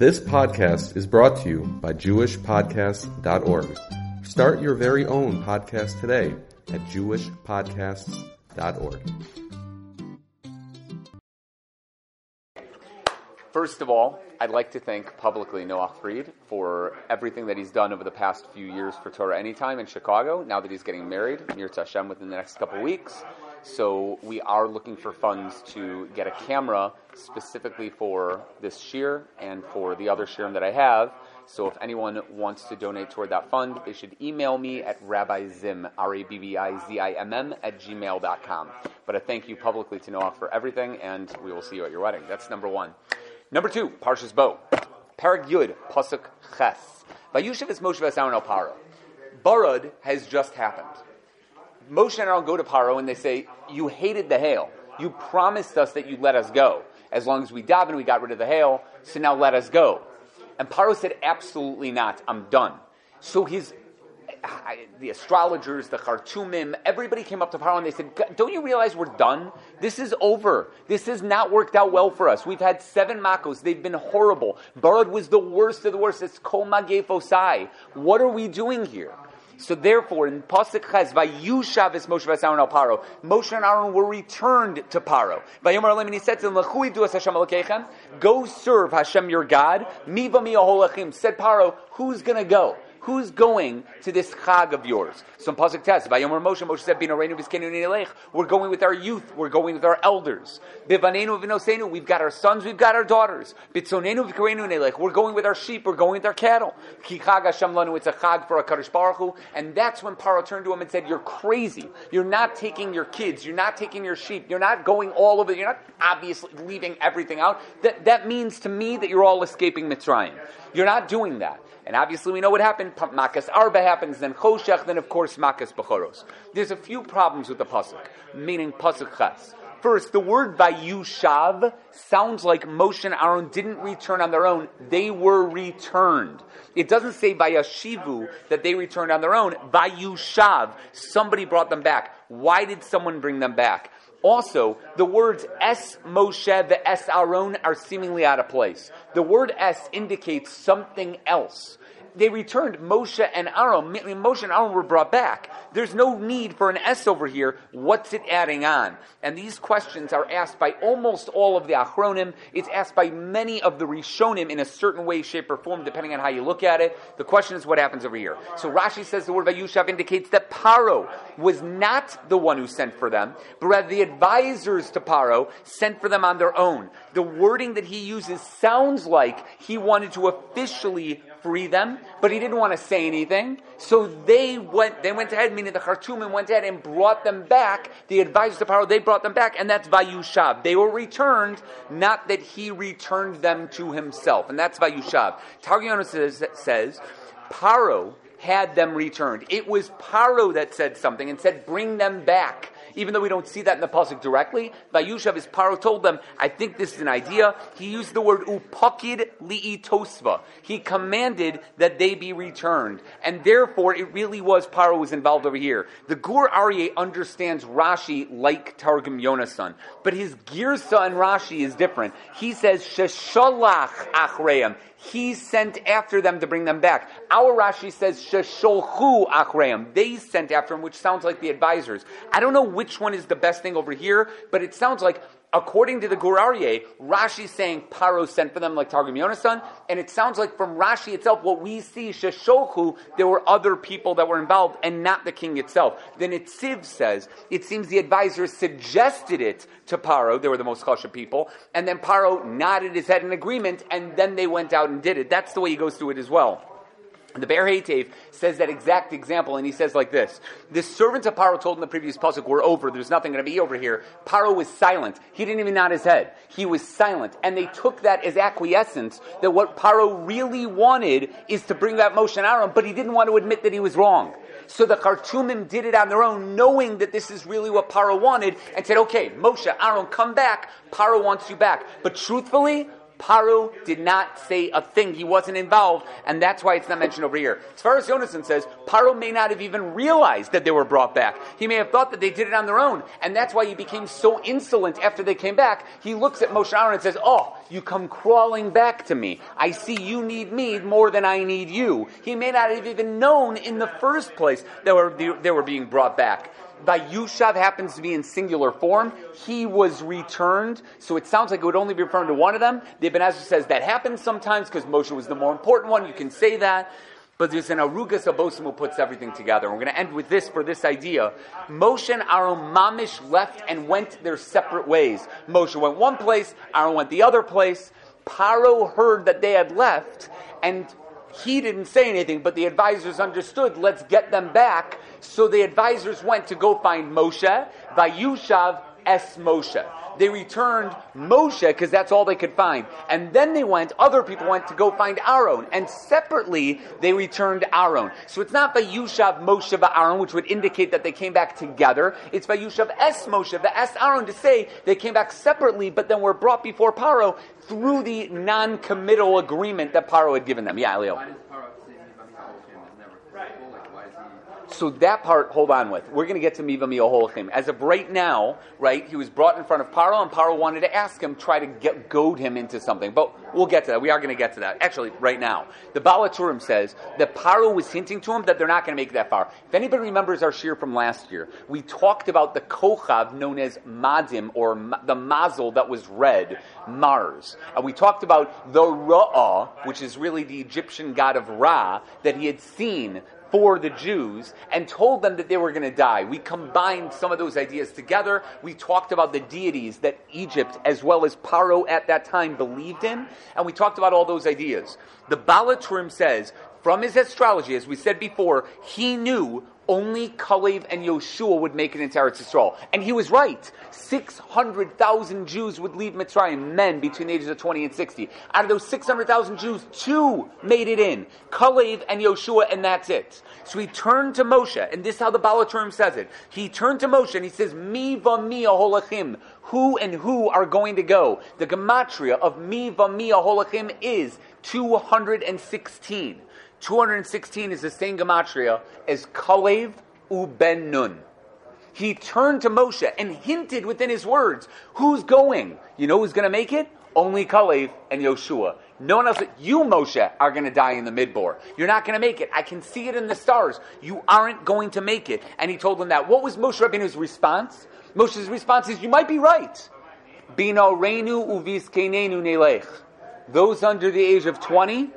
This podcast is brought to you by JewishPodcasts.org. Start your very own podcast today at JewishPodcasts.org. First of all, I'd like to thank publicly Noah Fried for everything that he's done over the past few years for Torah Anytime in Chicago. Now that he's getting married, near Hashem within the next couple weeks. So we are looking for funds to get a camera specifically for this shiur and for the other shirim that I have. So if anyone wants to donate toward that fund, they should email me at Rabbi Zim, R-A-B-B-I-Z-I-M-M, at gmail.com. But a thank you publicly to Noah for everything, and we will see you at your wedding. That's number one. Number two, Parshas Bo. Parag Yud, Pasuk Ches. Vayushav is Moshe Vasaron El Paro. Barad has just happened. Moshe and Aaron go to Paro and they say, You hated the hail. You promised us that you'd let us go. As long as we daven, we got rid of the hail, so now let us go. And Paro said, Absolutely not. I'm done. So his the astrologers, the Khartoumim, everybody came up to Paro and they said, Don't you realize we're done? This is over. This has not worked out well for us. We've had seven makos. They've been horrible. Barad was the worst of the worst. It's Kol Magefosai. What are we doing here? So therefore, in Pasuk Ches, Vayushav is Moshe Vasaron al Paro. Moshe and Aaron were returned to Paro. Vayomer Alim, and he said to them, Lechui du Hashem Alekechem, go serve Hashem your God. Miva mi Said Paro, who's gonna go? Who's going to this chag of yours? Some pasuk tes. Vayomer Moshe. Moshe said, "Binoreinu v'skenu We're going with our youth. We're going with our elders. Bivanenu v'nosenu. We've got our sons. We've got our daughters. Bitzonenu v'kareinu nelech. We're going with our sheep. We're going with our cattle. Ki chag Hashem lanu. It's a chag for a kadosh baruch Hu. And that's when Paro turned to him and said, "You're crazy. You're not taking your kids. You're not taking your sheep. You're not going all over. You're not obviously leaving everything out. That that means to me that you're all escaping Mitzrayim. You're not doing that." And obviously we know what happened. Makas Arba happens, then Choshech, then of course Makas Bechoros. There's a few problems with the Pasuk, meaning Pasuk Ches. First, the word Vayushav sounds like Moshe and Aaron didn't return on their own. They were returned. It doesn't say Vayashivu that they returned on their own. Vayushav, somebody brought them back. Why did someone bring them back? Also, the words Es Moshe, the Es Aaron are seemingly out of place. The word Es indicates something else they returned Moshe and Aaron. Moshe and Aaron were brought back. There's no need for an S over here. What's it adding on? And these questions are asked by almost all of the Achronim. It's asked by many of the Rishonim in a certain way, shape, or form, depending on how you look at it. The question is what happens over here. So Rashi says the word Vayushav indicates that Paro was not the one who sent for them, but rather the advisors to Paro sent for them on their own. The wording that he uses sounds like he wanted to officially free them, but he didn't want to say anything. So they went, they went ahead, meaning the Khartoumim went ahead and brought them back. The advisors of Paro, they brought them back, and that's Vayushav. They were returned, not that he returned them to himself. And that's Vayushav. Targum says, says, Paro had them returned. It was Paro that said something and said, bring them back even though we don't see that in the pasuk directly. Vayushav, his paro told them, I think this is an idea. He used the word upakid li'i tosva. He commanded that they be returned. And therefore, it really was paro was involved over here. The Gur Aryeh understands Rashi like Targum Yonasan, but his Girsa and Rashi is different. He says, Sheshalach achreim he sent after them to bring them back. Our Rashi says, Shesholchu achreim. They sent after him, which sounds like the advisors. I don't know which one is the best thing over here, but it sounds like according to the Gur Aryeh, Rashi saying Paro sent for them like Targum Yonasan, and it sounds like from Rashi itself, what we see, Shesholchu, there were other people that were involved and not the king itself. The Netziv says, it seems the advisors suggested it to Paro, they were the most chasha people, and then Paro nodded his head in agreement, and then they went out and did it. That's the way he goes through it as well. The Be'er Heitev says that exact example, and he says like this: The servants of Paro told in the previous pasuk, "We're over. There's nothing going to be over here." Paro was silent. He didn't even nod his head. He was silent, and they took that as acquiescence that what Paro really wanted is to bring that Moshe and Aaron, but he didn't want to admit that he was wrong. So the Khartoumim did it on their own, knowing that this is really what Paro wanted, and said, "Okay, Moshe, Aaron, come back. Paro wants you back." But truthfully, Paro did not say a thing. He wasn't involved, and that's why it's not mentioned over here. As far as Yonason says, Paro may not have even realized that they were brought back. He may have thought that they did it on their own, and that's why he became so insolent after they came back. He looks at Moshe Aaron and says, Oh, you come crawling back to me. I see you need me more than I need you. He may not have even known in the first place that were, they were being brought back. Vayushav happens to be in singular form. He was returned. So it sounds like it would only be referring to one of them. The Ibn Ezra says that happens sometimes because Moshe was the more important one. You can say that. But there's an Arugas Abosim who puts everything together. We're going to end with this for this idea. Moshe and Aaron Mamish left and went their separate ways. Moshe went one place, Aaron went the other place. Paro heard that they had left, and he didn't say anything, but the advisors understood, let's get them back. So the advisors went to go find Moshe, Vayushav es Moshe. They returned Moshe because that's all they could find. And then they went, other people went to go find Aaron. And separately, they returned Aaron. So it's not Vayushav Moshe Aaron, which would indicate that they came back together. It's Vayushav Es Moshe, the Es Aaron, to say they came back separately, but then were brought before Paro through the non committal agreement that Paro had given them. Yeah, Leo. So that part, hold on with. We're going to get to Miva Holachim. As of right now, right, he was brought in front of Paro, and Paro wanted to ask him, try to get, goad him into something. But we'll get to that. We are going to get to that. Actually, right now. The Baal HaTurim says that Paro was hinting to him that they're not going to make that far. If anybody remembers our shir from last year, we talked about the Kochav known as Madim, or the Mazel that was red, Mars. And we talked about the Ra'ah, which is really the Egyptian god of Ra, that he had seen for the Jews and told them that they were going to die. We combined some of those ideas together. We talked about the deities that Egypt, as well as Paro at that time, believed in, and we talked about all those ideas. The Baal HaTurim says, from his astrology, as we said before, he knew only Kalev and Yoshua would make it into Eretz Yisrael. And he was right. 600,000 Jews would leave Mitzrayim, men between the ages of 20 and 60. Out of those 600,000 Jews, two made it in. Kalev and Yoshua, and that's it. So he turned to Moshe, and this is how the Baal HaTurim says it. He turned to Moshe and he says, Mi v'mi holachim. Who and who are going to go? The gematria of mi v'mi holachim is 216. 216 is the same gematria as Kalev uben Nun. He turned to Moshe and hinted within his words, who's going? You know who's going to make it? Only Kalev and Yoshua. No one else. You, Moshe, are going to die in the midbar. You're not going to make it. I can see it in the stars. You aren't going to make it. And he told them that. What was Moshe Rabbeinu's response? Moshe's response is, you might be right. Bino reinu uviskenenu nelech. Those under the age of 20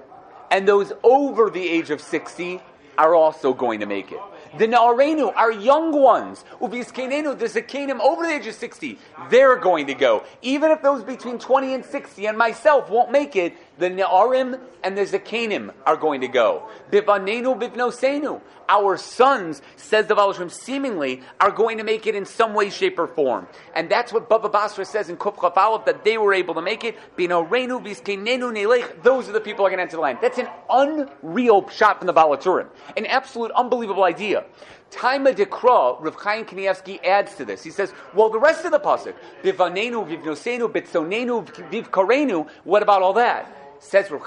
and those over the age of 60 are also going to make it. The Na'arenu, our young ones, Uviskenenu, the Zakenim over the age of 60, they're going to go. Even if those between 20 and 60 and myself won't make it, the Ne'arim and the Zakenim are going to go. Bivanenu bivnosenu. Our sons, says the Valashrim, seemingly are going to make it in some way, shape, or form. And that's what Baba Basra says in Kuf that they were able to make it. Binorenu viskenenu nelech. Those are the people who are going to enter the land. That's an unreal shot from the Baal HaTurim. An absolute unbelievable idea. Taima Dekra, Rav Chaim Kanievsky adds to this. He says, well, the rest of the pasuk, Bivanenu, Vivnosenu, Bitsonenu, Vivkarenu, what about all that? Says Rav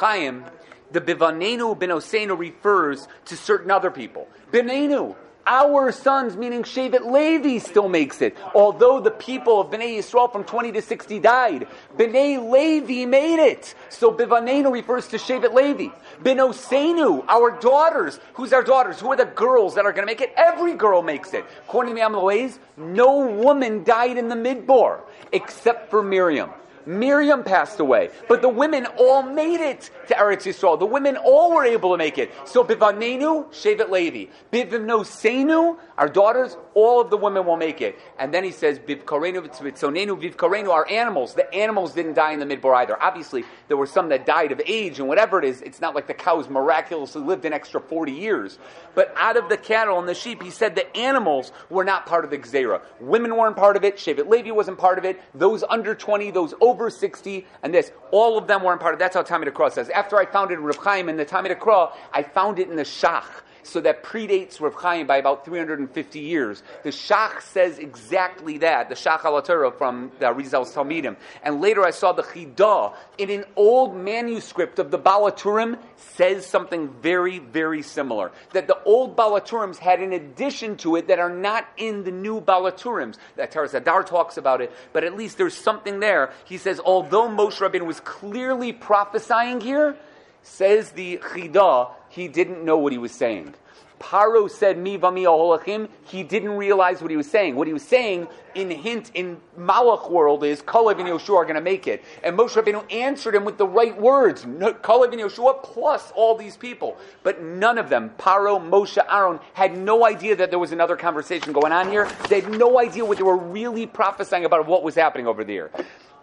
the Bivanenu Binosenu refers to certain other people. Binenu, our sons, meaning Shevet Levi, still makes it. Although the people of Bnei Yisrael from 20 to 60 died, Bnei Levi made it. So Bivanenu refers to Shevet Levi. Binosenu, our daughters. Who's our daughters? Who are the girls that are going to make it? Every girl makes it. According to the no woman died in the midbar except for Miriam. Miriam passed away, but the women all made it to Eretz Yisrael. The women all were able to make it. So Bivanenu, Shevet Levi. Bivnosenu, our daughters, all of the women will make it. And then he says, Bivkarenu, Vitzonenu, Vivkarenu, our animals. The animals didn't die in the midbar either. Obviously, there were some that died of age and whatever it is. It's not like the cows miraculously lived an extra 40 years. But out of the cattle and the sheep, he said the animals were not part of the Gzera. Women weren't part of it. Shevet Levi wasn't part of it. Those under 20, those over over 60, and this. All of them weren't part of it. That's how Talmud Akra says. After I found it in Reb Chaim in the Talmud Akra, I found it in the Shach. So that predates Rav Chaim by about 350 years. The Shach says exactly that, the Shach al from the Rizal's Talmidim. And later I saw the Chidah in an old manuscript of the Baal HaTurim says something very, very similar. That the old Baal HaTurims had an addition to it that are not in the new Baal HaTurims. That Taras Adar talks about it, but at least there's something there. He says, although Moshe Rabbeinu was clearly prophesying here, says the Chidah, he didn't know what he was saying. Paro said, Mi vami aholachim. He didn't realize what he was saying. What he was saying in hint in Malach world is, Kalev and Yoshua are going to make it. And Moshe Rabbeinu answered him with the right words. Kalev and Yoshua plus all these people. But none of them, Paro, Moshe, Aaron, had no idea that there was another conversation going on here. They had no idea what they were really prophesying about what was happening over there.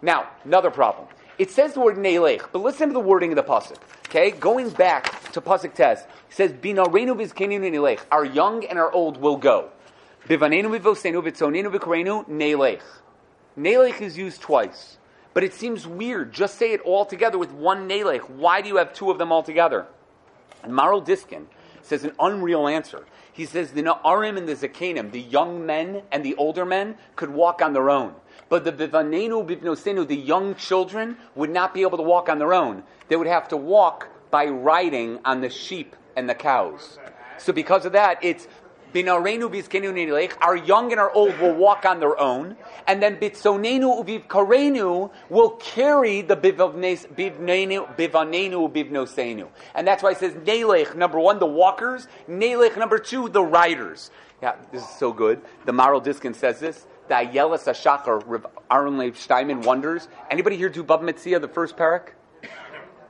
Now, another problem. It says the word Neilech, but listen to the wording of the pasuk. Okay, going back to pasuk tes, it says Binarenu vizkeninu Neilech. Our young and our old will go. Bivanenu vivosenu vitzonenu vikorenu Neilech. Neilech is used twice, but it seems weird. Just say it all together with one Neilech. Why do you have two of them all together? And Maharil Diskin says an unreal answer. He says the Na'arim and the Zakanim, the young men and the older men, could walk on their own. But the bivanenu bivnosenu, the young children, would not be able to walk on their own. They would have to walk by riding on the sheep and the cows. So because of that, it's binarenu bizkenu Our young and our old will walk on their own, and then bitzonenu uvivkarenu will carry the bivnenu bivanenu bivnosenu. And that's why it says nelech number one, the walkers. Nelech number two, the riders. Yeah, this is so good. The Maharil Diskin says this the Ayeles Ashachar, Aaron Leib Steinman wonders. Anybody here do Bava Metzia, the first parak?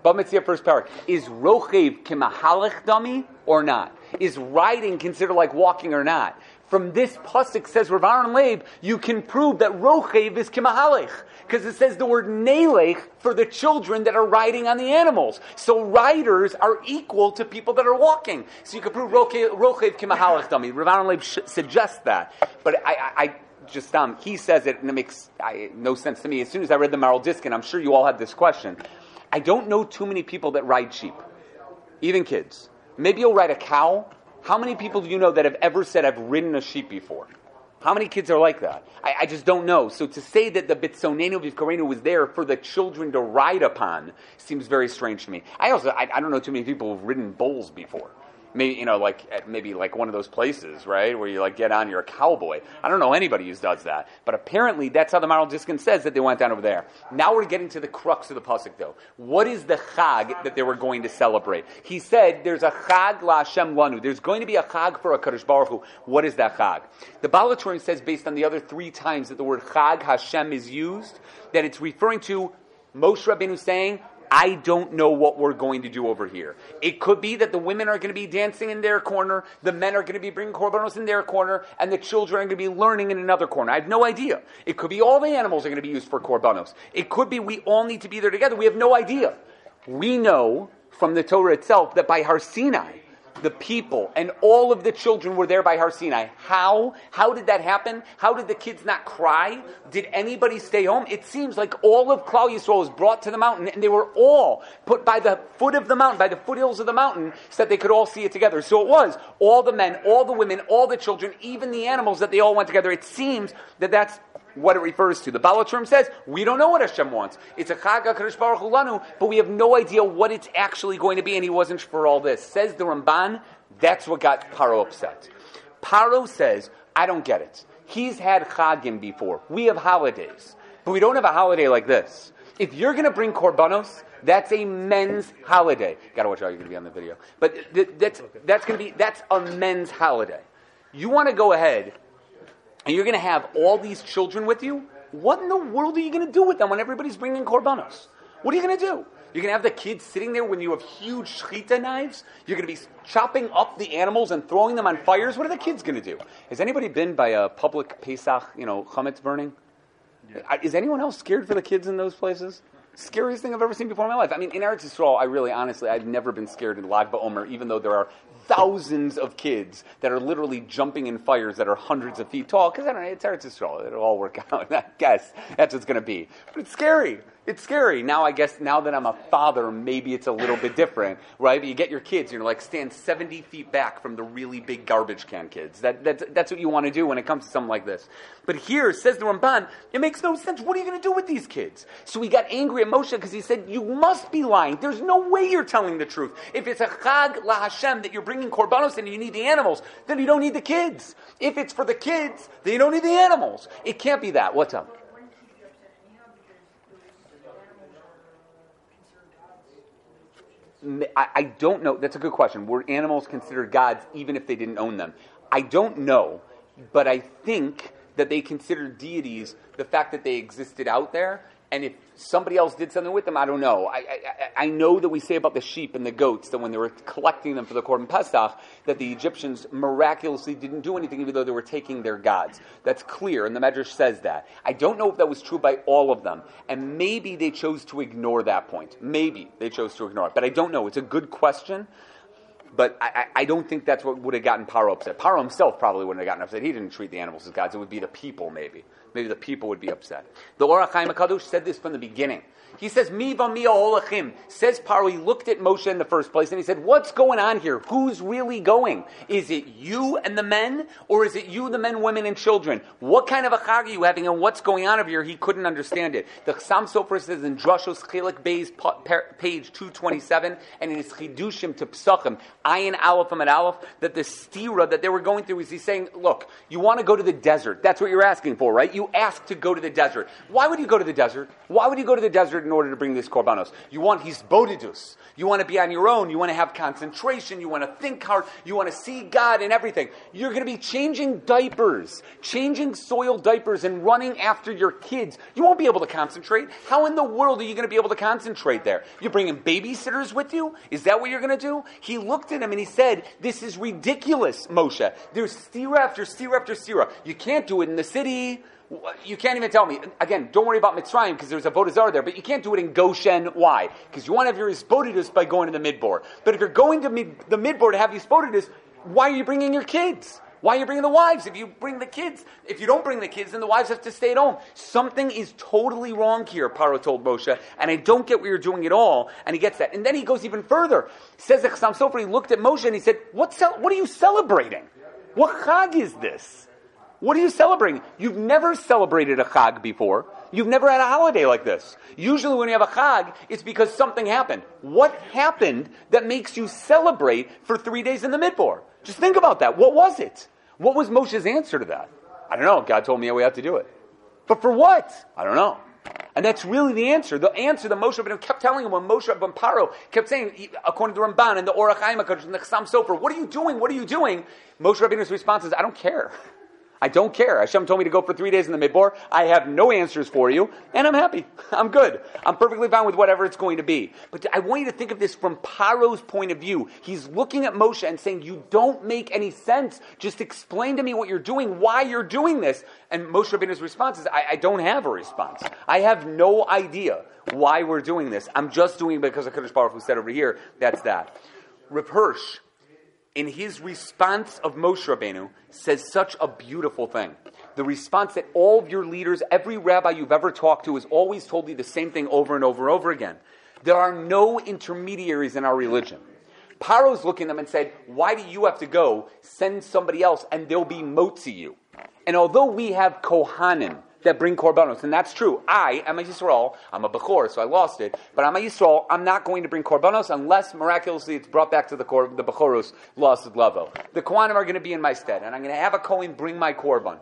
Bava Metzia, first parak. Is Rochev Kimahalech dummy or not? Is riding considered like walking or not? From this pasuk says Rav Aaron Leib, you can prove that Rochev is Kimahalech. Because it says the word Nelech for the children that are riding on the animals. So riders are equal to people that are walking. So you can prove Rochev Kimahalech dummy. Rav Aaron Leib suggests that. But I, I just um, he says it and it makes I, no sense to me. As soon as I read the Maharil Diskin, I'm sure you all had this question. I don't know too many people that ride sheep, even kids. Maybe you'll ride a cow. How many people do you know that have ever said, I've ridden a sheep before? How many kids are like that? I, I just don't know. So to say that the Bitsonenu Vivkarenu was there for the children to ride upon seems very strange to me. I also, I, I don't know too many people who've ridden bulls before maybe you know like at maybe like one of those places right where you like get on you're a cowboy. I don't know anybody who does that. But apparently that's how the Maharil Diskin says that they went down over there. Now we're getting to the crux of the pasuk though. What is the chag that they were going to celebrate? He said there's a chag la Hashem lanu. There's going to be a chag for a Kadosh Baruch Hu. what is that chag? The Baal HaTurim says based on the other three times that the word chag Hashem is used that it's referring to Moshe Rabbeinu saying I don't know what we're going to do over here. It could be that the women are going to be dancing in their corner, the men are going to be bringing korbanos in their corner, and the children are going to be learning in another corner. I have no idea. It could be all the animals are going to be used for korbanos. It could be we all need to be there together. We have no idea. We know from the Torah itself that by Har Sinai, the people and all of the children were there by Har Sinai. How? How did that happen? How did the kids not cry? Did anybody stay home? It seems like all of Klal Yisrael was brought to the mountain and they were all put by the foot of the mountain, by the foothills of the mountain, so that they could all see it together. So it was all the men, all the women, all the children, even the animals that they all went together. It seems that that's what it refers to. The Baal HaTurim says, we don't know what Hashem wants. It's a Chag HaKadosh Baruch Lanu, but we have no idea what it's actually going to be, and he wasn't for all this. Says the Ramban, that's what got Paro upset. Paro says, I don't get it. He's had Chagim before. We have holidays, but we don't have a holiday like this. If you're going to bring Korbanos, that's a men's holiday. Gotta watch out, you're going to be on the video. But th- that's, that's going to be, that's a men's holiday. You want to go ahead and you're going to have all these children with you, what in the world are you going to do with them when everybody's bringing korbanos? What are you going to do? You're going to have the kids sitting there when you have huge shchita knives. You're going to be chopping up the animals and throwing them on fires. What are the kids going to do? Has anybody been by a public Pesach, you know, chametz burning? Yeah. Uh, is anyone else scared for the kids in those places? Scariest thing I've ever seen before in my life. I mean, in Eretz Yisrael, I really, honestly, I've never been scared in Lag BaOmer, even though there are thousands of kids that are literally jumping in fires that are hundreds of feet tall. Because I don't know, it's Eretz Yisrael. It'll all work out. I guess that's what it's going to be. But it's scary. It's scary. Now I guess now that I'm a father, maybe it's a little bit different, right? But you get your kids, you're like stand 70 feet back from the really big garbage can kids. That, that's, that's what you want to do when it comes to something like this. But here, says the Ramban, it makes no sense. What are you going to do with these kids? So he got angry at Moshe because he said, you must be lying. There's no way you're telling the truth. If it's a chag la Hashem that you're bringing korbanos and you need the animals, then you don't need the kids. If it's for the kids, then you don't need the animals. It can't be that. What's up? I, I don't know. That's a good question. Were animals considered gods even if they didn't own them? I don't know, but I think that they considered deities the fact that they existed out there and if somebody else did something with them, I don't know. I, I, I, know that we say about the sheep and the goats that when they were collecting them for the Korban Pesach, that the Egyptians miraculously didn't do anything even though they were taking their gods. That's clear, and the Medrash says that. I don't know if that was true by all of them, and maybe they chose to ignore that point. Maybe they chose to ignore it, but I don't know. It's a good question. But I, I, don't think that's what would have gotten Paro upset. Paro himself probably wouldn't have gotten upset. He didn't treat the animals as gods. It would be the people, maybe maybe the people would be upset. The Or HaChaim HaKadosh said this from the beginning. He says, Mi olachim. Says Paro, he looked at Moshe in the first place and he said, What's going on here? Who's really going? Is it you and the men, or is it you, the men, women, and children? What kind of a chag are you having, and what's going on over here? He couldn't understand it. The Chassam Sofer says in Drushos Chilik Beis, page 227, and in his Chidushim to Psachim, Ayin Aleph and Aleph, that the stira that they were going through is he's saying, Look, you want to go to the desert. That's what you're asking for, right? You ask to go to the desert. Why would you go to the desert? Why would you go to the desert? In order to bring these korbanos. You want hisbodidus. You want to be on your own. You want to have concentration. You want to think hard. You want to see God and everything. You're going to be changing diapers, changing soil diapers, and running after your kids. You won't be able to concentrate. How in the world are you going to be able to concentrate there? You're bringing babysitters with you? Is that what you're going to do? He looked at him and he said, This is ridiculous, Moshe. There's stira after stira after stira. You can't do it in the city. You can't even tell me. Again, don't worry about Mitzrayim because there's a Vodazar there, but you can't do it in Goshen. Why? Because you want to have your Isbodidus by going to the Midbar. But if you're going to mid, the Midbar to have Isbodidus, why are you bringing your kids? Why are you bringing the wives? If you bring the kids, if you don't bring the kids, then the wives have to stay at home. Something is totally wrong here, Paro told Moshe, and I don't get what you're doing at all. And he gets that. And then he goes even further. Says that Chassam Sofer, he looked at Moshe and he said, what, what are you celebrating? What chag is this? What are you celebrating? You've never celebrated a Chag before. You've never had a holiday like this. Usually, when you have a Chag, it's because something happened. What happened that makes you celebrate for three days in the Midbar? Just think about that. What was it? What was Moshe's answer to that? I don't know. God told me we have to do it. But for what? I don't know. And that's really the answer. The answer that Moshe Rabbeinu kept telling him when Moshe ben Paro kept saying, according to the Ramban and the Or HaChaim and the Chassam Sofer, what are you doing? What are you doing? Moshe Rabbeinu's response is, I don't care. I don't care. Hashem told me to go for three days in the midbar. I have no answers for you, and I'm happy. I'm good. I'm perfectly fine with whatever it's going to be. But I want you to think of this from Paro's point of view. He's looking at Moshe and saying, You don't make any sense. Just explain to me what you're doing, why you're doing this. And Moshe Rabbeinu's response is, I, I don't have a response. I have no idea why we're doing this. I'm just doing it because of Kadosh Baruch Hu said over here, that's that. Rip Hirsch in his response of Moshe Rabbeinu, says such a beautiful thing. The response that all of your leaders, every rabbi you've ever talked to, has always told you the same thing over and over and over again. There are no intermediaries in our religion. Paro's looking at them and said, Why do you have to go? Send somebody else and they'll be motzi you. And although we have Kohanim, that bring korbanos, and that's true. I am a Yisrael. I'm a Bechor, so I lost it. But I'm a Yisrael. I'm not going to bring korbanos unless miraculously it's brought back to the kor, the Bechoros lost level. The Kohanim are going to be in my stead, and I'm going to have a Kohen bring my korban.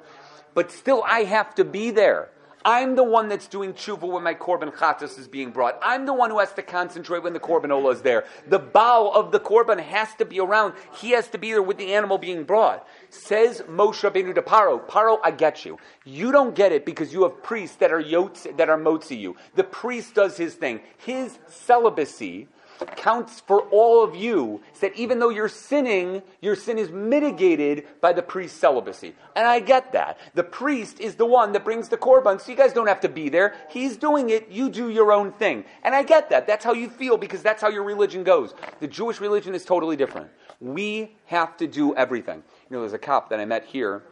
But still, I have to be there. I'm the one that's doing tshuva when my korban chatas is being brought. I'm the one who has to concentrate when the korban ola is there. The bow of the korban has to be around. He has to be there with the animal being brought. Says Moshe Rabbeinu to Paro, Paro, I get you. You don't get it because you have priests that are yotz, that are motzi you. The priest does his thing. His celibacy counts for all of you, that even though you're sinning, your sin is mitigated by the priest's celibacy. And I get that. The priest is the one that brings the korban, so you guys don't have to be there. He's doing it, you do your own thing. And I get that. That's how you feel because that's how your religion goes. The Jewish religion is totally different. We have to do everything. You know, there's a cop that I met here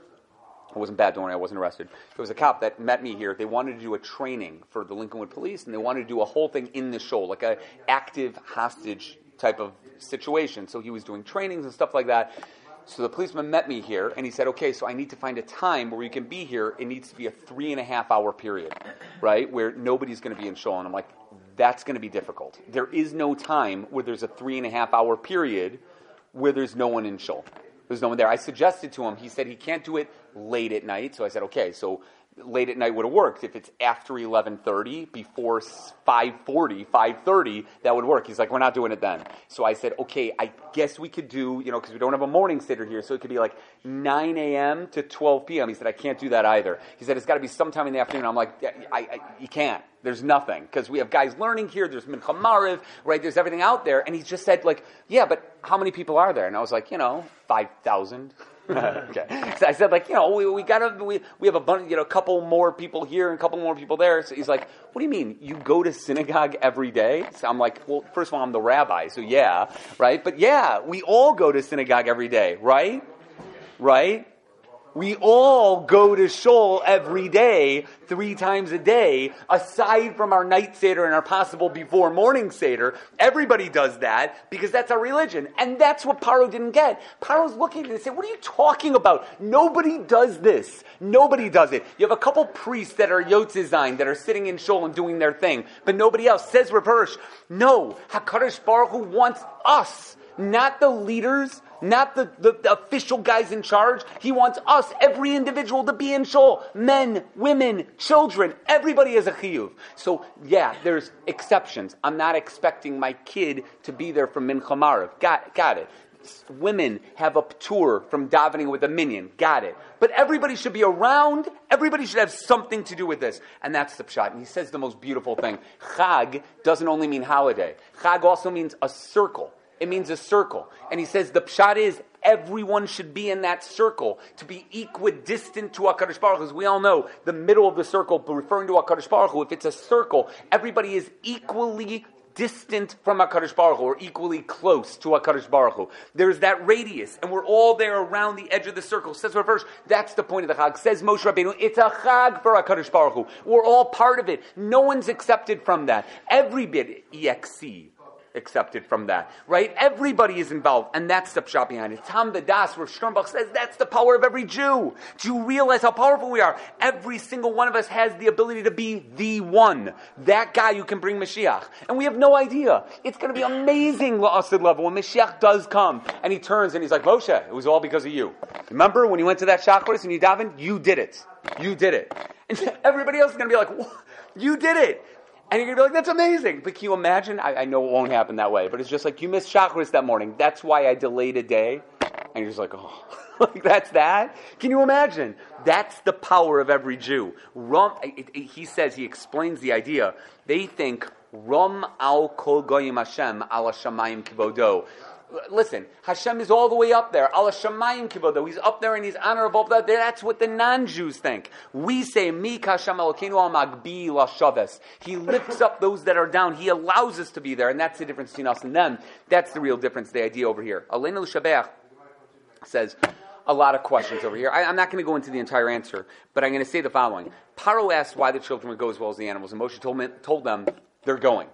It wasn't bad, don't I wasn't arrested. There was a cop that met me here. They wanted to do a training for the Lincolnwood police, and they wanted to do a whole thing in the show, like a active hostage type of situation. So he was doing trainings and stuff like that. So the policeman met me here, and he said, "Okay, so I need to find a time where you can be here. It needs to be a three and a half hour period, right, where nobody's going to be in show." And I'm like, "That's going to be difficult. There is no time where there's a three and a half hour period where there's no one in shul. There's no one there." I suggested to him. He said he can't do it late at night. So I said, "Okay, so." late at night would have worked. If it's after 11:30, before 5:40, 5:30, that would work. He's like, we're not doing it then. So I said, okay, I guess we could do, you know, because we don't have a morning sitter here, so it could be like 9 a.m. to 12 p.m. He said, I can't do that either. He said, it's got to be sometime in the afternoon. I'm like, I, I, you can't. There's nothing because we have guys learning here. There's Mincha Mariv, right? There's everything out there. And he just said, like, yeah, but how many people are there? And I was like, you know, 5,000. okay. So I said, like, you know, we, we gotta, we, we have a bunch, you know, a couple more people here and a couple more people there. So he's like, what do you mean? You go to synagogue every day? So I'm like, well, first of all, I'm the rabbi, so yeah, right? But yeah, we all go to synagogue every day, right? Right? We all go to shul every day, three times a day, aside from our night seder and our possible before morning seder. Everybody does that because that's our religion. And that's what Paro didn't get. Paro's looking at it and saying, what are you talking about? Nobody does this. Nobody does it. You have a couple priests that are Yotzizine that are sitting in shul and doing their thing, but nobody else. Says Reverse, no, HaKadosh Baruch Hu wants us not the leaders, not the, the, the, official guys in charge. He wants us, every individual, to be in shul. Men, women, children, everybody is a chiyuv. So, yeah, there's exceptions. I'm not expecting my kid to be there for Mincha Mariv. Got, got it. Women have a tour from davening with a minyan. Got it. But everybody should be around. Everybody should have something to do with this. And that's the pshat. And he says the most beautiful thing. Chag doesn't only mean holiday. Chag also means a circle. It means a circle. And he says the pshat is everyone should be in that circle to be equidistant to HaKadosh Baruch Hu. As we all know, the middle of the circle, but referring to HaKadosh Baruch Hu, if it's a circle, everybody is equally distant from HaKadosh Baruch Hu, or equally close to HaKadosh Baruch Hu. There's that radius, and we're all there around the edge of the circle. Says our verse, that's the point of the Chag. Says Moshe Rabbeinu, it's a Chag for HaKadosh Baruch Hu. We're all part of it. No one's accepted from that. Every bit, EXC, accepted from that, right? Everybody is involved, and that's the pshat behind it. Tam the Das, where Sternbuch says that's the power of every Jew. Do you realize how powerful we are? Every single one of us has the ability to be the one, that guy who can bring Mashiach, and we have no idea. It's going to be amazing, La'asid level, when Mashiach does come, and he turns and he's like, Moshe, it was all because of you. Remember when you went to that chakras and you davened? You did it. You did it. And everybody else is going to be like, what? you did it. And you're to be like, that's amazing. But can you imagine? I, I, know it won't happen that way, but it's just like you missed chakras that morning. That's why I delayed a day. And you're just like, oh, like that's that? Can you imagine? That's the power of every Jew. Rum, it, it, he says, he explains the idea. They think, Rum al kol goyim Hashem ala kibodo. Listen, Hashem is all the way up there. Allah Shamayim Kibodo. He's up there and he's honorable. That's what the non-Jews think. We say, Mi Hashem Elokeinu Magbi Lashaves. He lifts up those that are down. He allows us to be there. And that's the difference between us and them. That's the real difference, the idea over here. Elena Shabach says, a lot of questions over here. I, am not going to go into the entire answer, but I'm going to say the following. Paro asked why the children would go as well as the animals, and Moshe told, me, told them they're going.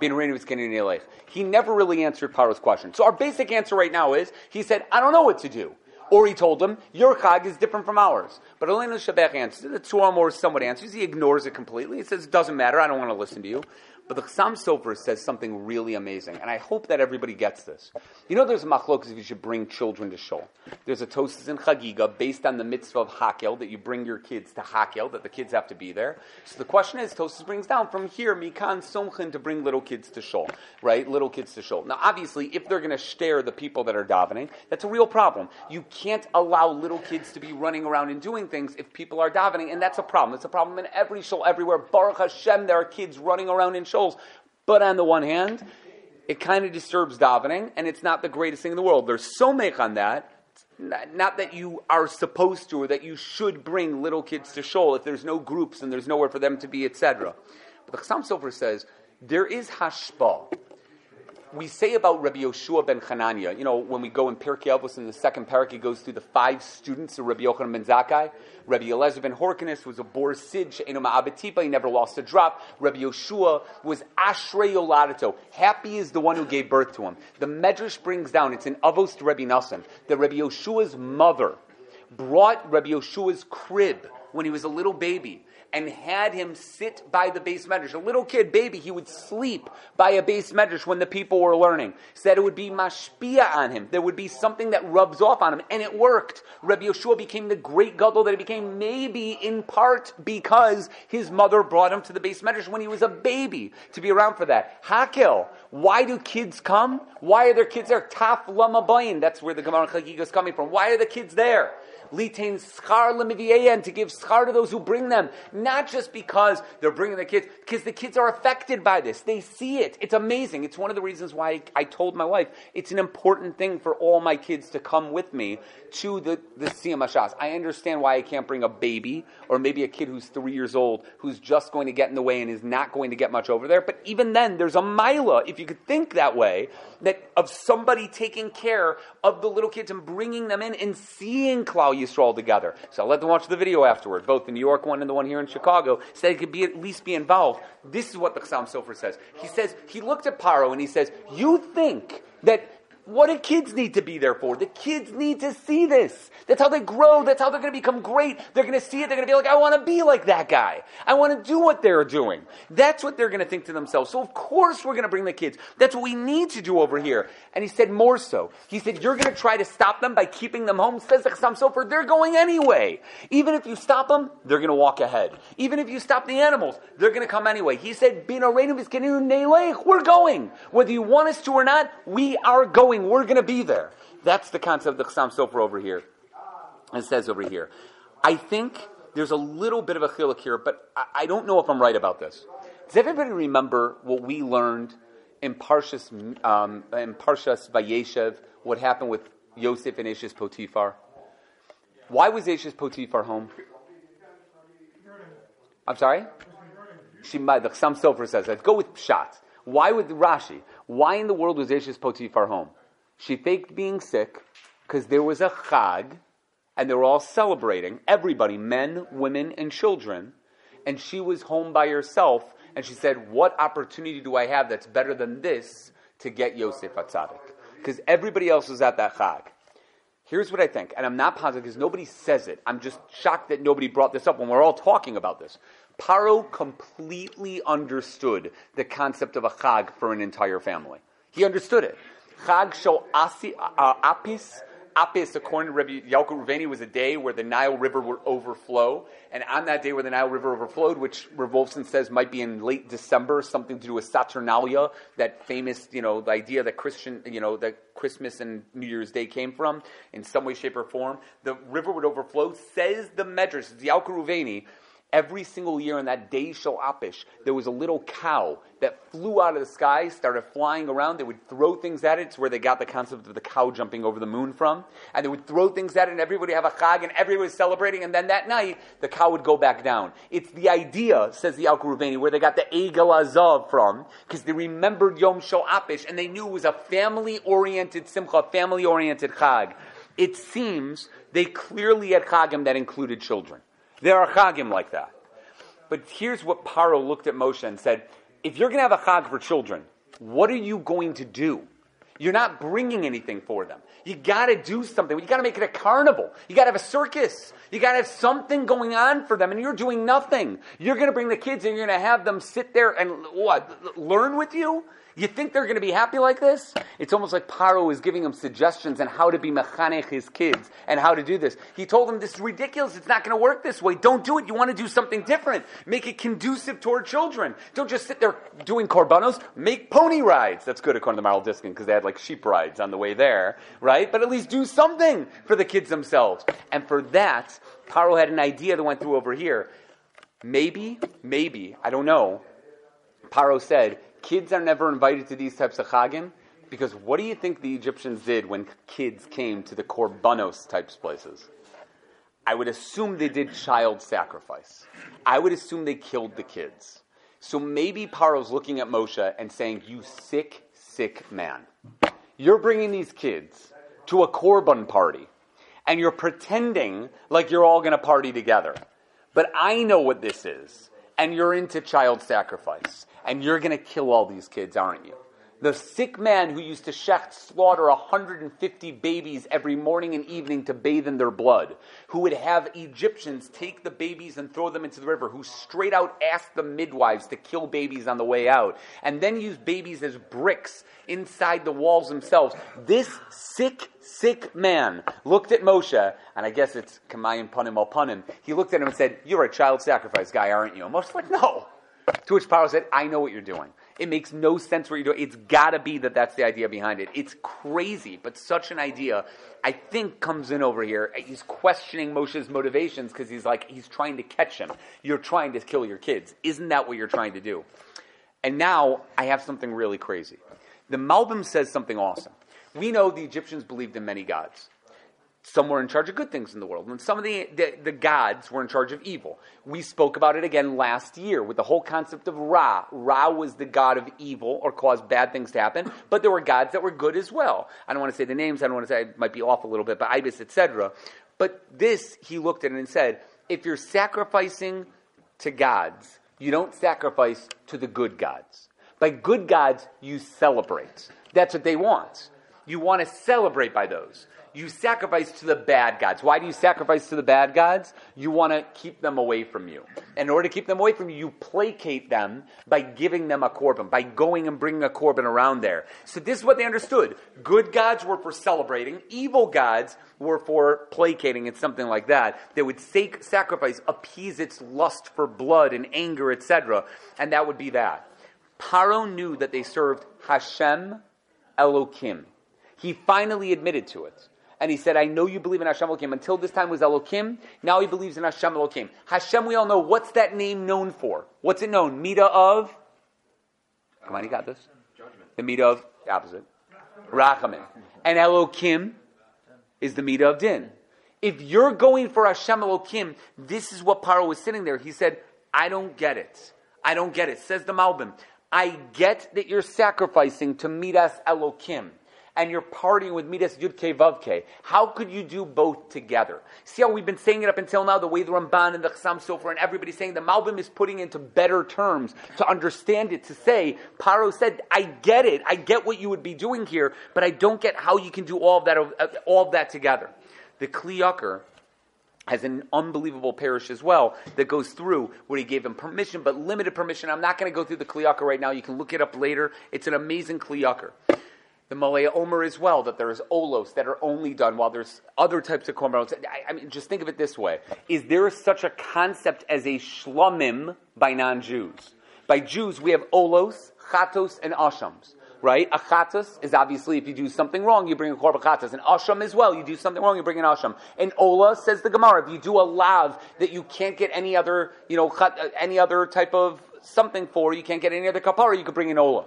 He never really answered Paro's question. So our basic answer right now is he said, I don't know what to do. Or he told him, your chag is different from ours. But Elena Shabach answers, the Tuam or somewhat answers, he ignores it completely. He says, it doesn't matter, I don't want to listen to you. But the Chassam Sofer says something really amazing, and I hope that everybody gets this. You know, there's a machlokas if you should bring children to shul. There's a toast in Chagiga based on the mitzvah of Hakel that you bring your kids to Hakel, that the kids have to be there. So the question is, Tosas brings down from here mikan somchin to bring little kids to shul, right? Little kids to shul. Now, obviously, if they're going to stare the people that are davening, that's a real problem. You can't allow little kids to be running around and doing things if people are davening, and that's a problem. It's a problem in every shul, everywhere. Baruch Hashem, there are kids running around in shuls. But on the one hand, it kind of disturbs davening, and it's not the greatest thing in the world. There's so make on that. Not that you are supposed to or that you should bring little kids to shul if there's no groups and there's nowhere for them to be, etc. But the Chassam Sofer says there is hashpa. We say about Rabbi Yoshua ben Hanania, you know, when we go in Pirkei Avos in the second parak, it goes through the five students of Rabbi Yochanan ben Zakkai. Rabbi Eliezer ben Horkinus was a bor sid she'enoma abetipa, he never lost a drop. Rabbi Yoshua was ashrei yoladato, happy is the one who gave birth to him. The Medrash brings down, it's in Avos to Rabbi Nosson, that Rabbi Yoshua's mother brought Rabbi Yoshua's crib when he was a little baby and had him sit by the beis medrash. A little kid, baby, he would sleep by a beis medrash when the people were learning. Said it would be mashpia on him. There would be something that rubs off on him, and it worked. Rabbi Yeshua became the great gadol that he became, maybe in part because his mother brought him to the beis medrash when he was a baby to be around for that. Hakel, why do kids come? Why are there kids there? Taf lama. That's where the Gemara Chagiga is coming from. Why are the kids there? Litain schar to give schar to those who bring them. Not just because they're bringing the kids, because the kids are affected by this. They see it. It's amazing. It's one of the reasons why I told my wife it's an important thing for all my kids to come with me to the, the Hashas. I understand why I can't bring a baby or maybe a kid who's three years old who's just going to get in the way and is not going to get much over there. But even then, there's a mila, if you could think that way, that of somebody taking care of the little kids and bringing them in and seeing Klal Yisrael together. So I'll let them watch the video afterward, both the New York one and the one here in Chicago, so they could be at least be involved. This is what the Chassam Sofer says. He says, he looked at Paro and he says, you think that what do kids need to be there for? The kids need to see this. That's how they grow. That's how they're going to become great. They're going to see it. They're going to be like, I want to be like that guy. I want to do what they're doing. That's what they're going to think to themselves. So, of course, we're going to bring the kids. That's what we need to do over here. And he said more so. He said, You're going to try to stop them by keeping them home. Says the Chassam Sofer, they're going anyway. Even if you stop them, they're going to walk ahead. Even if you stop the animals, they're going to come anyway. He said, We're going. Whether you want us to or not, we are going. We're going to be there. That's the concept of the Chassam Sofer over here. It says over here. I think there's a little bit of a chiluk here, but I, I don't know if I'm right about this. Does everybody remember what we learned in Parshas, um, in Parshas Vayeshev, what happened with Yosef and Eshes Potiphar? Why was Eshes Potiphar home? I'm sorry? She, the Chassam Sofer says, let's go with Pshat. Why would Rashi? Why in the world was Eshes Potiphar home? She faked being sick because there was a Chag and they were all celebrating, everybody, men, women, and children. And she was home by herself, and she said, What opportunity do I have that's better than this to get Yosef Atzadik? Because everybody else was at that Chag. Here's what I think, and I'm not positive because nobody says it. I'm just shocked that nobody brought this up when we're all talking about this. Paro completely understood the concept of a chag for an entire family. He understood it. Chag shel uh, apis Apis, according to Rabbi Yalkut Ruveni, was a day where the Nile River would overflow. And on that day where the Nile River overflowed, which Revolson says might be in late December, something to do with Saturnalia, that famous, you know, the idea that Christian, you know, that Christmas and New Year's Day came from, in some way, shape, or form, the river would overflow, says the Medrash, Yalkut Ruveni, Every single year on that day shel apish, there was a little cow that flew out of the sky, started flying around. They would throw things at it. It's where they got the concept of the cow jumping over the moon from. And they would throw things at it, and everybody have a chag, and everybody was celebrating. And then that night, the cow would go back down. It's the idea, says the Ruveni, where they got the Egel Azov from, because they remembered Yom Shel Apish, and they knew it was a family-oriented simcha, family-oriented chag. It seems they clearly had chagim that included children. There are chagim like that. But here's what Paro looked at Moshe and said, if you're going to have a chag for children, what are you going to do? You're not bringing anything for them. You got to do something. You got to make it a carnival. You got to have a circus. You got to have something going on for them, and you're doing nothing. You're going to bring the kids, and you're going to have them sit there and what learn with you. You think they're going to be happy like this? It's almost like Paro is giving them suggestions on how to be mechanech his kids and how to do this. He told them, this is ridiculous. It's not going to work this way. Don't do it. You want to do something different. Make it conducive toward children. Don't just sit there doing korbanos. Make pony rides. That's good according to Maharil Diskin because they had like sheep rides on the way there, right? But at least do something for the kids themselves. And for that, Paro had an idea that went through over here. Maybe, maybe, I don't know. Paro said, kids are never invited to these types of chagim because what do you think the Egyptians did when kids came to the korbanos types places? I would assume they did child sacrifice. I would assume they killed the kids. So maybe Paro's looking at Moshe and saying, "You sick, sick man. You're bringing these kids to a Korban party and you're pretending like you're all going to party together. But I know what this is. And you're into child sacrifice. And you're going to kill all these kids, aren't you? The sick man who used to shecht slaughter 150 babies every morning and evening to bathe in their blood, who would have Egyptians take the babies and throw them into the river, who straight out asked the midwives to kill babies on the way out, and then used babies as bricks inside the walls themselves. This sick, sick man looked at Moshe, and I guess it's Kamayim Panim al Panim. He looked at him and said, You're a child sacrifice guy, aren't you? And Moshe's like, No. To which Paro said, I know what you're doing. It makes no sense what you're doing. It's got to be that that's the idea behind it. It's crazy, but such an idea, I think, comes in over here. He's questioning Moshe's motivations because he's like, he's trying to catch him. You're trying to kill your kids. Isn't that what you're trying to do? And now I have something really crazy. The Malbim says something awesome. We know the Egyptians believed in many gods some were in charge of good things in the world, and some of the, the, the, gods were in charge of evil. We spoke about it again last year with the whole concept of Ra. Ra was the god of evil or caused bad things to happen, but there were gods that were good as well. I don't want to say the names, I don't want to say, it might be off a little bit, but Ibis, etc. But this, he looked at it and said, if you're sacrificing to gods, you don't sacrifice to the good gods. By good gods, you celebrate. That's what they want. You want to celebrate by those you sacrifice to the bad gods. Why do you sacrifice to the bad gods? You want to keep them away from you. In order to keep them away from you, you placate them by giving them a korban, by going and bringing a korban around there. So this is what they understood. Good gods were for celebrating. Evil gods were for placating and something like that. They would sacrifice, appease its lust for blood and anger, etc. And that would be that. Paro knew that they served Hashem Elokim. He finally admitted to it and he said, I know you believe in Hashem Elohim. Until this time was Elohim. Now he believes in Hashem Elohim. Hashem, we all know, what's that name known for? What's it known? Mita of? Come on, you got this? Judgment. The Mita of, the opposite. Rachamim. And Elohim is the Mita of Din. If you're going for Hashem Elohim, this is what Paro was sitting there. He said, I don't get it. I don't get it. Says the Malbim. I get that you're sacrificing to Midas Elohim and you're partying with Midas Yudke Vavke. How could you do both together? See how we've been saying it up until now, the way the Ramban and the Chassam Sofer and everybody's saying the Malbim is putting into better terms to understand it, to say, Paro said, I get it, I get what you would be doing here, but I don't get how you can do all of that, uh, all of that together. The Kli Yakar has an unbelievable parish as well that goes through where he gave him permission, but limited permission. I'm not going to go through the Kli Yakar right now. You can look it up later. It's an amazing Kli Yakar the Malaya Omer as well, that there's olos that are only done while there's other types of korbanos. I, I, mean, just think of it this way. Is there such a concept as a shlomim by non-Jews? By Jews, we have olos, chatos, and ashams. Right? A chatos is obviously if you do something wrong, you bring a korban chatos. And asham as well, you do something wrong, you bring an asham. And ola says the Gemara, if you do a lav that you can't get any other, you know, any other type of something for, you can't get any other kapara, you could bring an ola.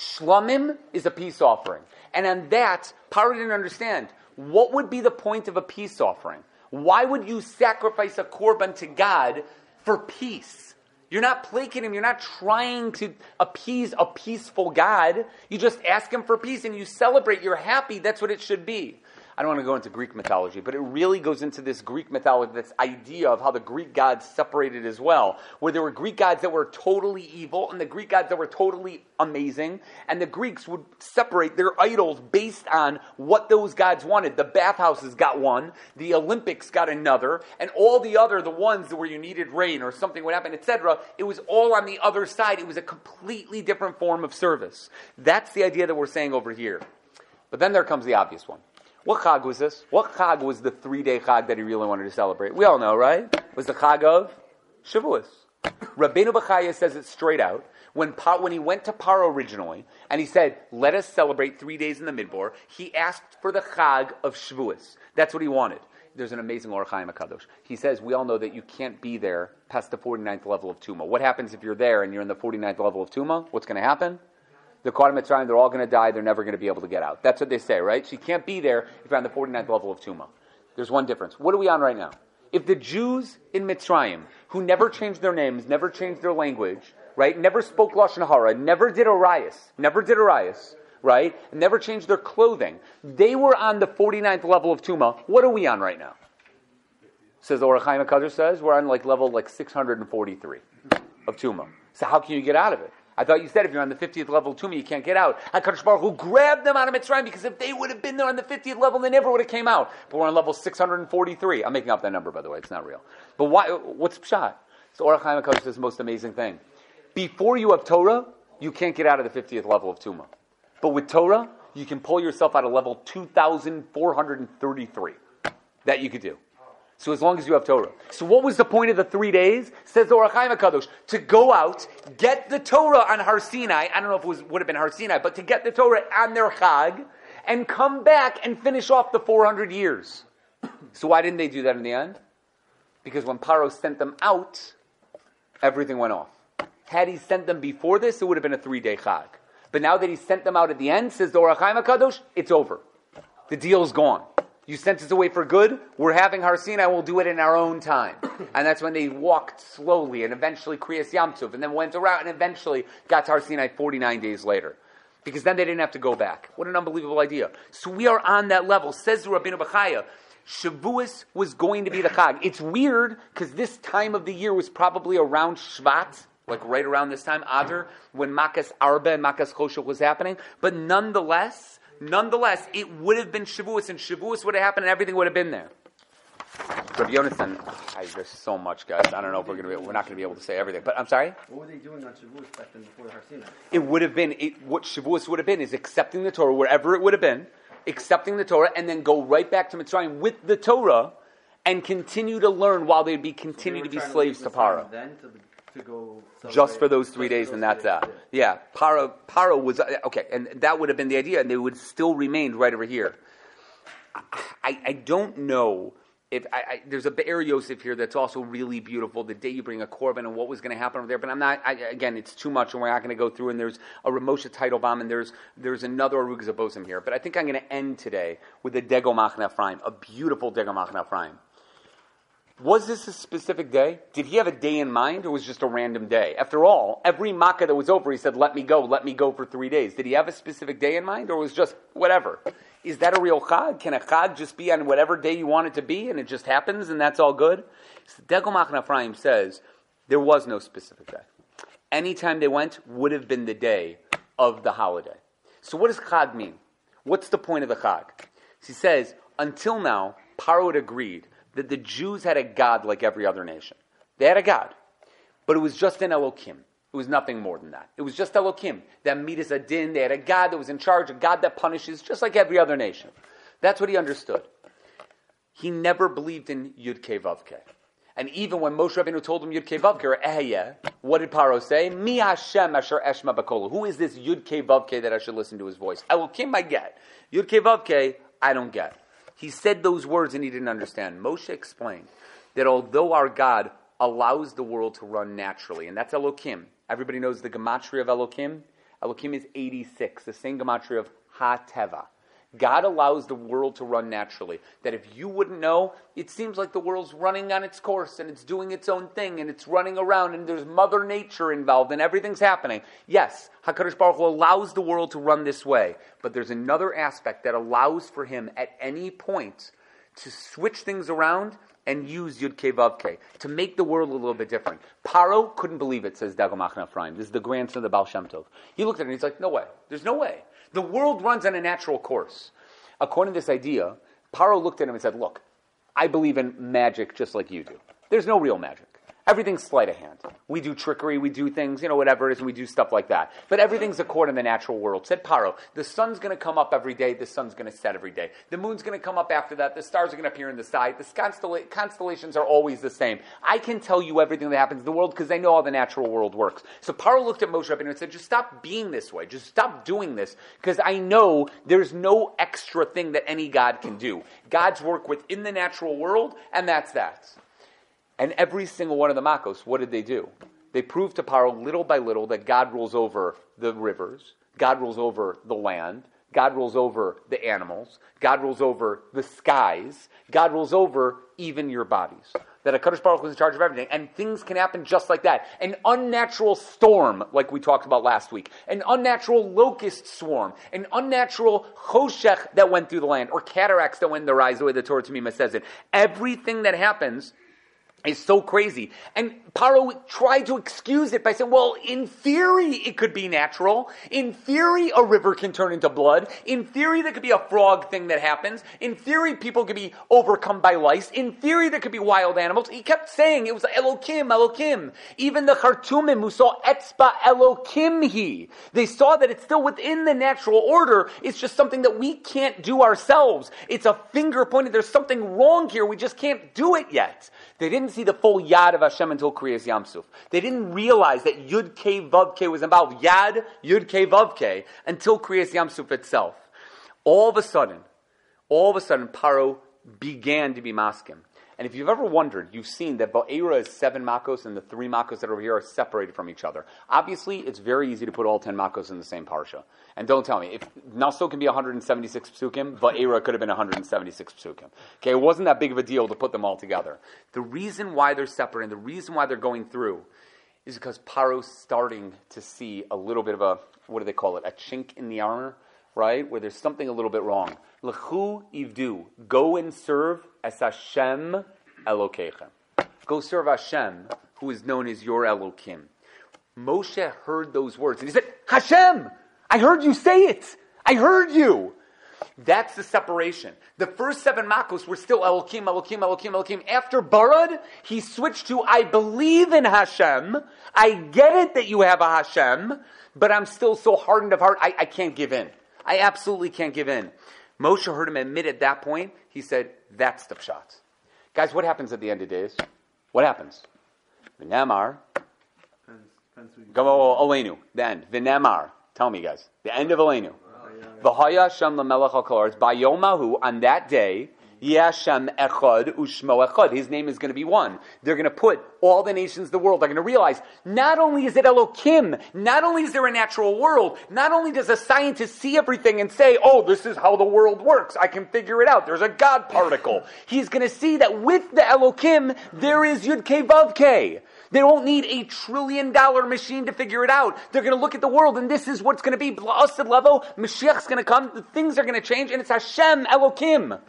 Shlamim is a peace offering. And on that, Paro didn't understand. What would be the point of a peace offering? Why would you sacrifice a korban to God for peace? You're not placating him. You're not trying to appease a peaceful God. You just ask him for peace and you celebrate. You're happy. That's what it should be. I don't want to go into Greek mythology, but it really goes into this Greek mythology, this idea of how the Greek gods separated as well, where there were Greek gods that were totally evil and the Greek gods that were totally amazing, and the Greeks would separate their idols based on what those gods wanted. The bathhouses got one, the Olympics got another, and all the other, the ones where you needed rain or something would happen, etc., it was all on the other side. It was a completely different form of service. That's the idea that we're saying over here. But then there comes the obvious one. What Chag was this? What Chag was the three day Chag that he really wanted to celebrate? We all know, right? It was the Chag of Shavuos. Rabbeinu Bechaya says it straight out. When, pa, when he went to Paro originally, and he said, let us celebrate three days in the Midbar, he asked for the Chag of Shavuos. That's what he wanted. There's an amazing Or Chaim. He says, we all know that you can't be there past the 49th level of Tuma. What happens if you're there and you're in the 49th level of Tuma? What's going to happen? The Qadim Mitzrayim, they're all going to die, they're never going to be able to get out. That's what they say, right? So you can't be there if you're on the 49th level of Tuma. There's one difference. What are we on right now? If the Jews in Mitzrayim, who never changed their names, never changed their language, right, never spoke Lashon Hara, never did Arayos, never did Arayos, right? Never changed their clothing. They were on the 49th level of Tuma. What are we on right now? Says the Or HaChaim HaKadosh says we're on like level like 643 of Tuma. So how can you get out of it? I thought you said if you're on the 50th level of Tuma, you can't get out. HaKadosh Baruch Hu grabbed them out of Mitzrayim because if they would have been there on the 50th level, they never would have came out. But we're on level 643. I'm making up that number, by the way. It's not real. But why? What's Pshat? So Or HaChaim HaKadosh says the most amazing thing. Before you have Torah, you can't get out of the 50th level of Tuma. But with Torah, you can pull yourself out of level 2,433 that you could do. So as long as you have Torah. So what was the point of the three days? Says the Or HaChaim HaKadosh, to go out, get the Torah on Har Sinai, I don't know if it was, would have been Har Sinai, but to get the Torah on their Chag, and come back and finish off the 400 years. So why didn't they do that in the end? Because when Paro sent them out, everything went off. Had he sent them before this, it would have been a three-day Chag. But now that he sent them out at the end, says the Or HaChaim HaKadosh, it's over. The deal's gone. You sent us away for good. We're having Har Sinai. We'll do it in our own time. And that's when they walked slowly and eventually Kriyas Yamsuf and then went around and eventually got to Har Sinai 49 days later. Because then they didn't have to go back. What an unbelievable idea. So we are on that level. Says Rabbeinu Bechaya, Shavuos was going to be the Chag. It's weird because this time of the year was probably around Shvat, like right around this time, Adar, when Makas Arbeh and Makas Choshech was happening. But nonetheless, Nonetheless, it would have been Shavuos, and Shavuos would have happened, and everything would have been there. Rabbi Yonatan, I, there's so much, guys. I don't know if we're going to be, we're not going to be able to say everything. But I'm sorry. What were they doing on Shavuos back then before the Har Sinai? It would have been it, what Shavuos would have been is accepting the Torah wherever it would have been, accepting the Torah, and then go right back to Mitzrayim with the Torah, and continue to learn while they'd be continue They to be slaves to Paro. Then to, to go just for those three days, those and that's that. days, Yeah, Paro, Paro was uh, okay, and that would have been the idea, and they would still remained right over here. I, I don't know if I, I, there's a Be'er Yosef here that's also really beautiful. The day you bring a korban and what was going to happen over there, but I'm not. I, again, it's too much, and we're not going to go through. And there's a Ramosha Teitelbaum, and there's there's another Arugas HaBosem here. But I think I'm going to end today with the Degel Machna Ephraim, a beautiful Degel Machna Ephraim. Was this a specific day? Did he have a day in mind, or was it just a random day? After all, every makkah that was over, he said, "Let me go, let me go for three days." Did he have a specific day in mind, or was just whatever? Is that a real chag? Can a chag just be on whatever day you want it to be, and it just happens, and that's all good? So Degel Machna Ephraim says there was no specific day. Anytime they went would have been the day of the holiday. So what does chag mean? What's the point of the chag? He says until now, Paro had agreed that the Jews had a God like every other nation. They had a God. But it was just an Elohim. It was nothing more than that. It was just Elohim. That Midas Hadin, they had a God that was in charge, a God that punishes, just like every other nation. That's what he understood. He never believed in Yud Kei Vav Kei. And even when Moshe Rabbeinu told him Yud Kei Vav Kei, or Ehyeh, what did Paro say? Mi Hashem Asher Eshma Bakola. Who is this Yud Kei Vav Kei that I should listen to his voice? Elohim I get. Yud Kei Vav Kei, I don't get. He said those words and he didn't understand. Moshe explained that although our God allows the world to run naturally, and that's Elohim. Everybody knows the gematria of Elohim. Elohim is 86, the same gematria of Ha-Teva. God allows the world to run naturally. That if you wouldn't know, it seems like the world's running on its course and it's doing its own thing and it's running around and there's Mother Nature involved and everything's happening. Yes, HaKadosh Baruch Hu allows the world to run this way, but there's another aspect that allows for him at any point to switch things around and use Yud Kei to make the world a little bit different. Paro couldn't believe it, says Degel Machna Ephraim. This is the grandson of the Baal Shem Tov. He looked at it and he's like, no way. There's no way. The world runs on a natural course. According to this idea, Paro looked at him and said, look, I believe in magic just like you do. There's no real magic. Everything's sleight of hand. We do trickery, we do things, you know, whatever it is, and we do stuff like that. But everything's according to the natural world. Said Paro, the sun's going to come up every day, the sun's going to set every day. The moon's going to come up after that, the stars are going to appear in the sky. The constella- constellations are always the same. I can tell you everything that happens in the world because I know how the natural world works. So Paro looked at Moshe Rabbeinu and said, just stop being this way. Just stop doing this because I know there's no extra thing that any God can do. God's work within the natural world, and that's that. And every single one of the Makos, what did they do? They proved to Paro little by little that God rules over the rivers, God rules over the land, God rules over the animals. God rules over the skies. God rules over even your bodies. That a Kadosh Baruch is in charge of everything, and things can happen just like that. An unnatural storm, like we talked about last week, an unnatural locust swarm, an unnatural choshech that went through the land, or cataracts that went in their eyes, the way the Torah Tamima says it. Everything that happens is so crazy. And Paro tried to excuse it by saying, well, in theory, it could be natural. In theory, a river can turn into blood. In theory, there could be a frog thing that happens. In theory, people could be overcome by lice. In theory, there could be wild animals. He kept saying it was Elokim, Elokim. Even the Chartumim who saw Etzba Elokim he. They saw that it's still within the natural order. It's just something that we can't do ourselves. It's a finger pointed. There's something wrong here. We just can't do it yet. They didn't see the full yad of Hashem until Kriyas Yamsuf. They didn't realize that Yud K Vav K was involved. Yad Yud K Vav K until Kriyas Yamsuf itself. All of a sudden, all of a sudden, Paro began to be maskim. And if you've ever wondered, you've seen that Va'era is seven makos and the three makos that are over here are separated from each other. Obviously, it's very easy to put all ten makos in the same parsha. And don't tell me, if Naso can be 176 psukim, Va'era could have been 176 psukim. Okay, it wasn't that big of a deal to put them all together. The reason why they're separate and the reason why they're going through is because Paro's starting to see a little bit of a, what do they call it, a chink in the armor, right? Where there's something a little bit wrong. Lechu ivdu, go and serve as Hashem Elokeichem. Go serve Hashem, who is known as your Elokim. Moshe heard those words and he said, Hashem, I heard you say it. I heard you. That's the separation. The first seven makos were still Elokim, Elokim, Elokim, Elokim. After Barad, he switched to I believe in Hashem. I get it that you have a Hashem, but I'm still so hardened of heart, I, I can't give in. I absolutely can't give in. Moshe heard him admit at that point, he said, That's the pshat. Guys, what happens at the end of days? What happens? V'nemar. Who Olenu. The end. V'nemar. Tell me, guys. The end of Olenu. V'haya Shem lamelech al Bayomahu, on that day, Yashem Echad Ushmo Echad. His name is going to be one. They're going to put all the nations of the world. They're going to realize not only is it Elokim, not only is there a natural world, not only does a scientist see everything and say, oh, this is how the world works. I can figure it out. There's a God particle. He's going to see that with the Elokim, there is Yud Ke. They won't need a trillion dollar machine to figure it out. They're going to look at the world and this is what's going to be. Bla'asid level, Mashiach's going to come, things are going to change, and it's Hashem Elokim.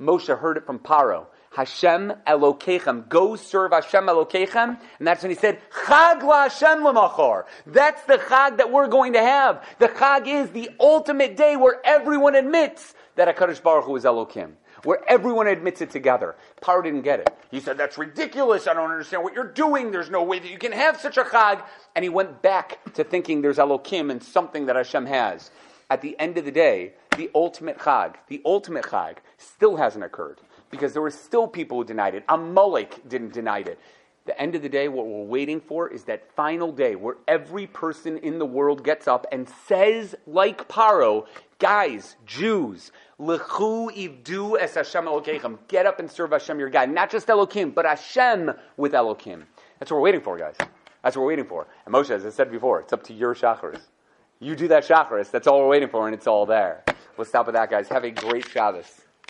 Moshe heard it from Paro. Hashem Elokechem. Go serve Hashem Elokechem. And that's when he said, Chag la Hashem lemachor. That's the Chag that we're going to have. The Chag is the ultimate day where everyone admits that HaKadosh Baruch Hu is Elokim. Where everyone admits it together. Paro didn't get it. He said, that's ridiculous. I don't understand what you're doing. There's no way that you can have such a Chag. And he went back to thinking there's Elokim and something that Hashem has. At the end of the day, the ultimate Chag, the ultimate Chag, still hasn't occurred because there were still people who denied it. Amalek didn't deny it. The end of the day, what we're waiting for is that final day where every person in the world gets up and says, like Paro, guys, Jews, Lechu ivdu es Hashem Elokeichem. Get up and serve Hashem your God. Not just Elokim, but Hashem with Elokim. That's what we're waiting for, guys. That's what we're waiting for. And Moshe, as I said before, it's up to your chakras. You do that chakras. That's all we're waiting for, and it's all there. We'll stop with that, guys. Have a great Shabbos.